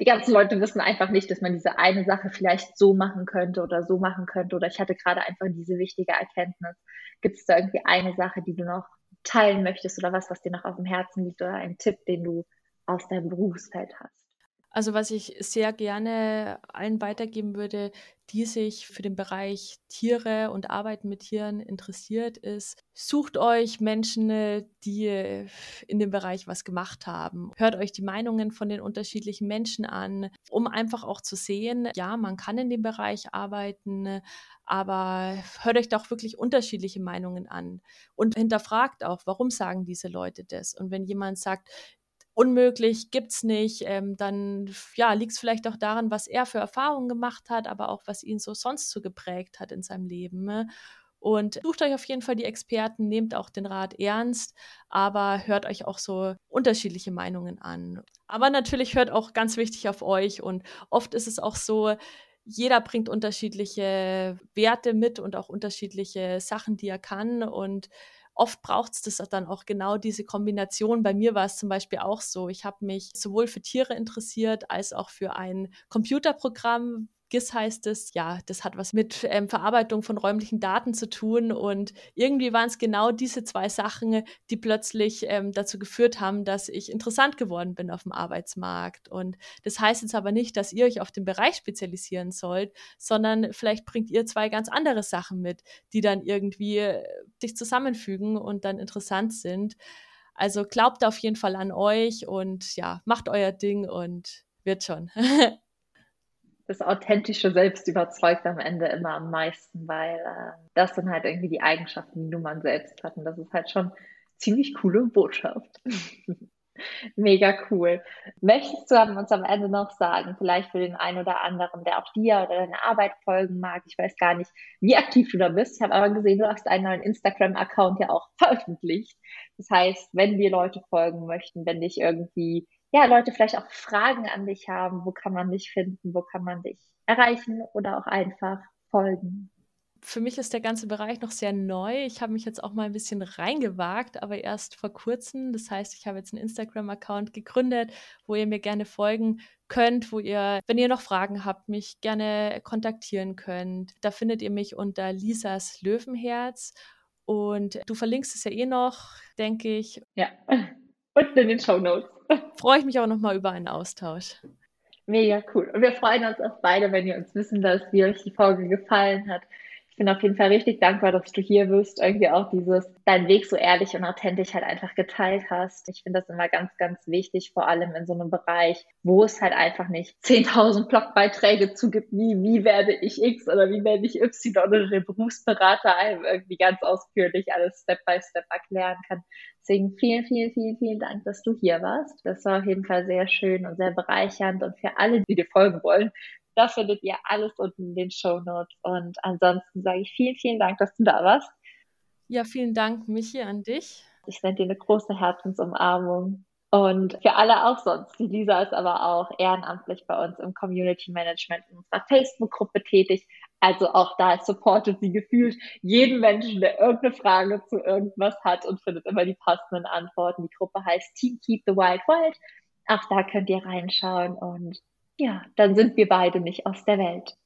die ganzen Leute wissen einfach nicht, dass man diese eine Sache vielleicht so machen könnte oder so machen könnte. Oder ich hatte gerade einfach diese wichtige Erkenntnis. Gibt es da irgendwie eine Sache, die du noch teilen möchtest oder was, was dir noch auf dem Herzen liegt oder einen Tipp, den du aus deinem Berufsfeld hast? Also was ich sehr gerne allen weitergeben würde, die sich für den Bereich Tiere und Arbeiten mit Tieren interessiert, ist, sucht euch Menschen, die in dem Bereich was gemacht haben. Hört euch die Meinungen von den unterschiedlichen Menschen an, um einfach auch zu sehen, ja, man kann in dem Bereich arbeiten, aber hört euch doch wirklich unterschiedliche Meinungen an und hinterfragt auch, warum sagen diese Leute das? Und wenn jemand sagt, unmöglich, gibt's nicht, ähm, dann ja, liegt es vielleicht auch daran, was er für Erfahrungen gemacht hat, aber auch was ihn so sonst so geprägt hat in seinem Leben. Ne? Und sucht euch auf jeden Fall die Experten, nehmt auch den Rat ernst, aber hört euch auch so unterschiedliche Meinungen an. Aber natürlich hört auch ganz wichtig auf euch und oft ist es auch so, jeder bringt unterschiedliche Werte mit und auch unterschiedliche Sachen, die er kann und oft braucht es das dann auch genau diese Kombination. Bei mir war es zum Beispiel auch so. Ich habe mich sowohl für Tiere interessiert als auch für ein Computerprogramm, GIS heißt es, ja, das hat was mit ähm, Verarbeitung von räumlichen Daten zu tun. Und irgendwie waren es genau diese zwei Sachen, die plötzlich ähm, dazu geführt haben, dass ich interessant geworden bin auf dem Arbeitsmarkt. Und das heißt jetzt aber nicht, dass ihr euch auf den Bereich spezialisieren sollt, sondern vielleicht bringt ihr zwei ganz andere Sachen mit, die dann irgendwie äh, sich zusammenfügen und dann interessant sind. Also glaubt auf jeden Fall an euch und ja, macht euer Ding und wird schon. das authentische Selbst überzeugt am Ende immer am meisten, weil äh, das sind halt irgendwie die Eigenschaften, die nur man selbst hat. Und das ist halt schon ziemlich coole Botschaft. Mega cool. Möchtest du uns am Ende noch sagen, vielleicht für den einen oder anderen, der auch dir oder deine Arbeit folgen mag? Ich weiß gar nicht, wie aktiv du da bist. Ich habe aber gesehen, du hast einen neuen Instagram-Account ja auch veröffentlicht. Das heißt, wenn wir Leute folgen möchten, wenn dich irgendwie, ja, Leute vielleicht auch Fragen an dich haben, wo kann man dich finden, wo kann man dich erreichen oder auch einfach folgen? für mich ist der ganze Bereich noch sehr neu. Ich habe mich jetzt auch mal ein bisschen reingewagt, aber erst vor kurzem. Das heißt, ich habe jetzt einen Instagram-Account gegründet, wo ihr mir gerne folgen könnt, wo ihr, wenn ihr noch Fragen habt, mich gerne kontaktieren könnt. Da findet ihr mich unter Lisas Löwenherz. Und du verlinkst es ja eh noch, denke ich. Ja, und in den Show Notes. Freue ich mich auch nochmal über einen Austausch. Mega cool. Und wir freuen uns auch beide, wenn ihr uns wissen lasst, wie euch die Folge gefallen hat ich bin auf jeden Fall richtig dankbar, dass du hier bist, irgendwie auch dieses, deinen Weg so ehrlich und authentisch halt einfach geteilt hast. Ich finde das immer ganz, ganz wichtig, vor allem in so einem Bereich, wo es halt einfach nicht 10.000 Blogbeiträge zugibt, wie, wie werde ich X oder wie werde ich Y oder der Berufsberater einem irgendwie ganz ausführlich alles Step by Step erklären kann. Deswegen vielen, vielen, vielen, vielen Dank, dass du hier warst. Das war auf jeden Fall sehr schön und sehr bereichernd und für alle, die dir folgen wollen, das findet ihr alles unten in den Show Notes. Und ansonsten sage ich vielen, vielen Dank, dass du da warst. Ja, vielen Dank, Michi, an dich. Ich sende dir eine große Herzensumarmung. Und für alle auch sonst. Die Lisa ist aber auch ehrenamtlich bei uns im Community Management in unserer Facebook-Gruppe tätig. Also auch da supportet sie gefühlt jeden Menschen, der irgendeine Frage zu irgendwas hat und findet immer die passenden Antworten. Die Gruppe heißt Team Keep the Wild Wild. Auch da könnt ihr reinschauen und ja, dann sind wir beide nicht aus der Welt.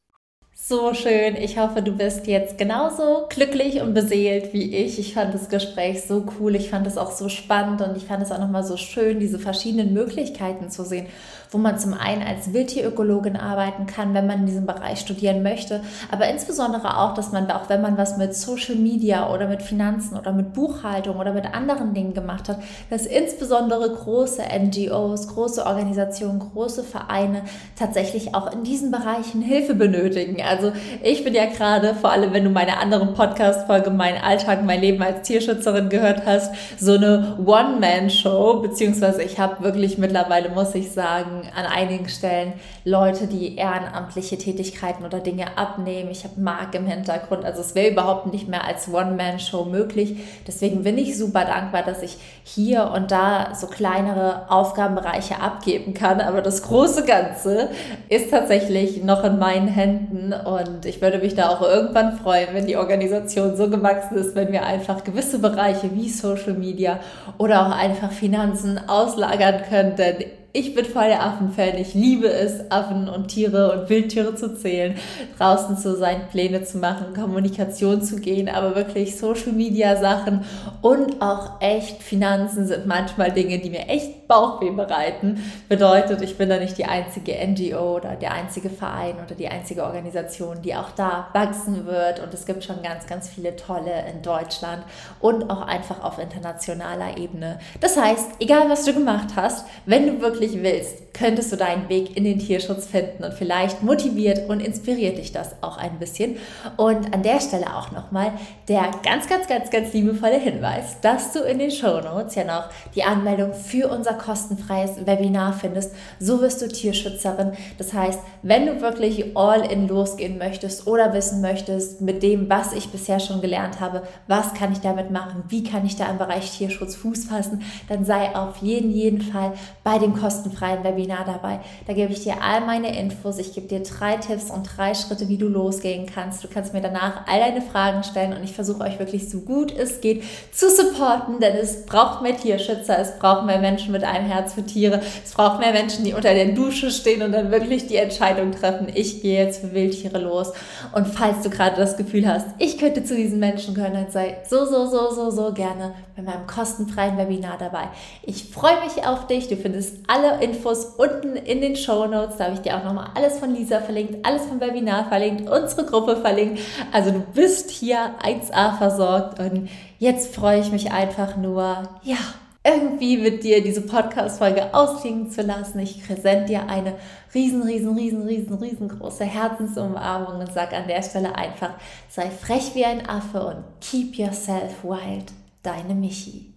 So schön. Ich hoffe, du bist jetzt genauso glücklich und beseelt wie ich. Ich fand das Gespräch so cool. Ich fand es auch so spannend und ich fand es auch nochmal so schön, diese verschiedenen Möglichkeiten zu sehen, wo man zum einen als Wildtierökologin arbeiten kann, wenn man in diesem Bereich studieren möchte, aber insbesondere auch, dass man auch, wenn man was mit Social Media oder mit Finanzen oder mit Buchhaltung oder mit anderen Dingen gemacht hat, dass insbesondere große NGOs, große Organisationen, große Vereine tatsächlich auch in diesen Bereichen Hilfe benötigen. Also ich bin ja gerade, vor allem wenn du meine anderen Podcast-Folge, mein Alltag, mein Leben als Tierschützerin gehört hast, so eine One-Man-Show, beziehungsweise ich habe wirklich mittlerweile, muss ich sagen, an einigen Stellen. Leute, die ehrenamtliche Tätigkeiten oder Dinge abnehmen. Ich habe Mark im Hintergrund, also es wäre überhaupt nicht mehr als One-Man-Show möglich. Deswegen bin ich super dankbar, dass ich hier und da so kleinere Aufgabenbereiche abgeben kann, aber das große Ganze ist tatsächlich noch in meinen Händen. Und ich würde mich da auch irgendwann freuen, wenn die Organisation so gewachsen ist, wenn wir einfach gewisse Bereiche wie Social Media oder auch einfach Finanzen auslagern können, denn ich bin voll der Affenfan. Ich liebe es, Affen und Tiere und Wildtiere zu zählen, draußen zu sein, Pläne zu machen, Kommunikation zu gehen, aber wirklich Social Media Sachen und auch echt Finanzen sind manchmal Dinge, die mir echt Bauchweh bereiten. Bedeutet, ich bin da nicht die einzige NGO oder der einzige Verein oder die einzige Organisation, die auch da wachsen wird. Und es gibt schon ganz, ganz viele tolle in Deutschland und auch einfach auf internationaler Ebene. Das heißt, egal was du gemacht hast, wenn du wirklich wirklich willst, könntest du deinen Weg in den Tierschutz finden und vielleicht motiviert und inspiriert dich das auch ein bisschen. Und an der Stelle auch nochmal der ganz, ganz, ganz, ganz liebevolle Hinweis, dass du in den Show Notes ja noch die Anmeldung für unser kostenfreies Webinar findest. So wirst du Tierschützerin. Das heißt, wenn du wirklich all in losgehen möchtest oder wissen möchtest, mit dem, was ich bisher schon gelernt habe, was kann ich damit machen, wie kann ich da im Bereich Tierschutz Fuß fassen, dann sei auf jeden, jeden Fall bei dem kostenfreien Webinar Webinar dabei. Da gebe ich dir all meine Infos. Ich gebe dir drei Tipps und drei Schritte, wie du losgehen kannst. Du kannst mir danach all deine Fragen stellen und ich versuche euch wirklich so gut es geht zu supporten, denn es braucht mehr Tierschützer, es braucht mehr Menschen mit einem Herz für Tiere, es braucht mehr Menschen, die unter der Dusche stehen und dann wirklich die Entscheidung treffen, ich gehe jetzt für Wildtiere los. Und falls du gerade das Gefühl hast, ich könnte zu diesen Menschen gehören, dann sei so, so, so, so, so gerne bei meinem kostenfreien Webinar dabei. Ich freue mich auf dich. Du findest alle Infos unten in den Show Notes. Da habe ich dir auch nochmal alles von Lisa verlinkt, alles vom Webinar verlinkt, unsere Gruppe verlinkt. Also du bist hier 1A versorgt und jetzt freue ich mich einfach nur, ja, irgendwie mit dir diese Podcast-Folge ausklingen zu lassen. Ich präsent dir eine riesen, riesen, riesen, riesen, riesengroße Herzensumarmung und sag an der Stelle einfach, sei frech wie ein Affe und keep yourself wild. Deine Michi.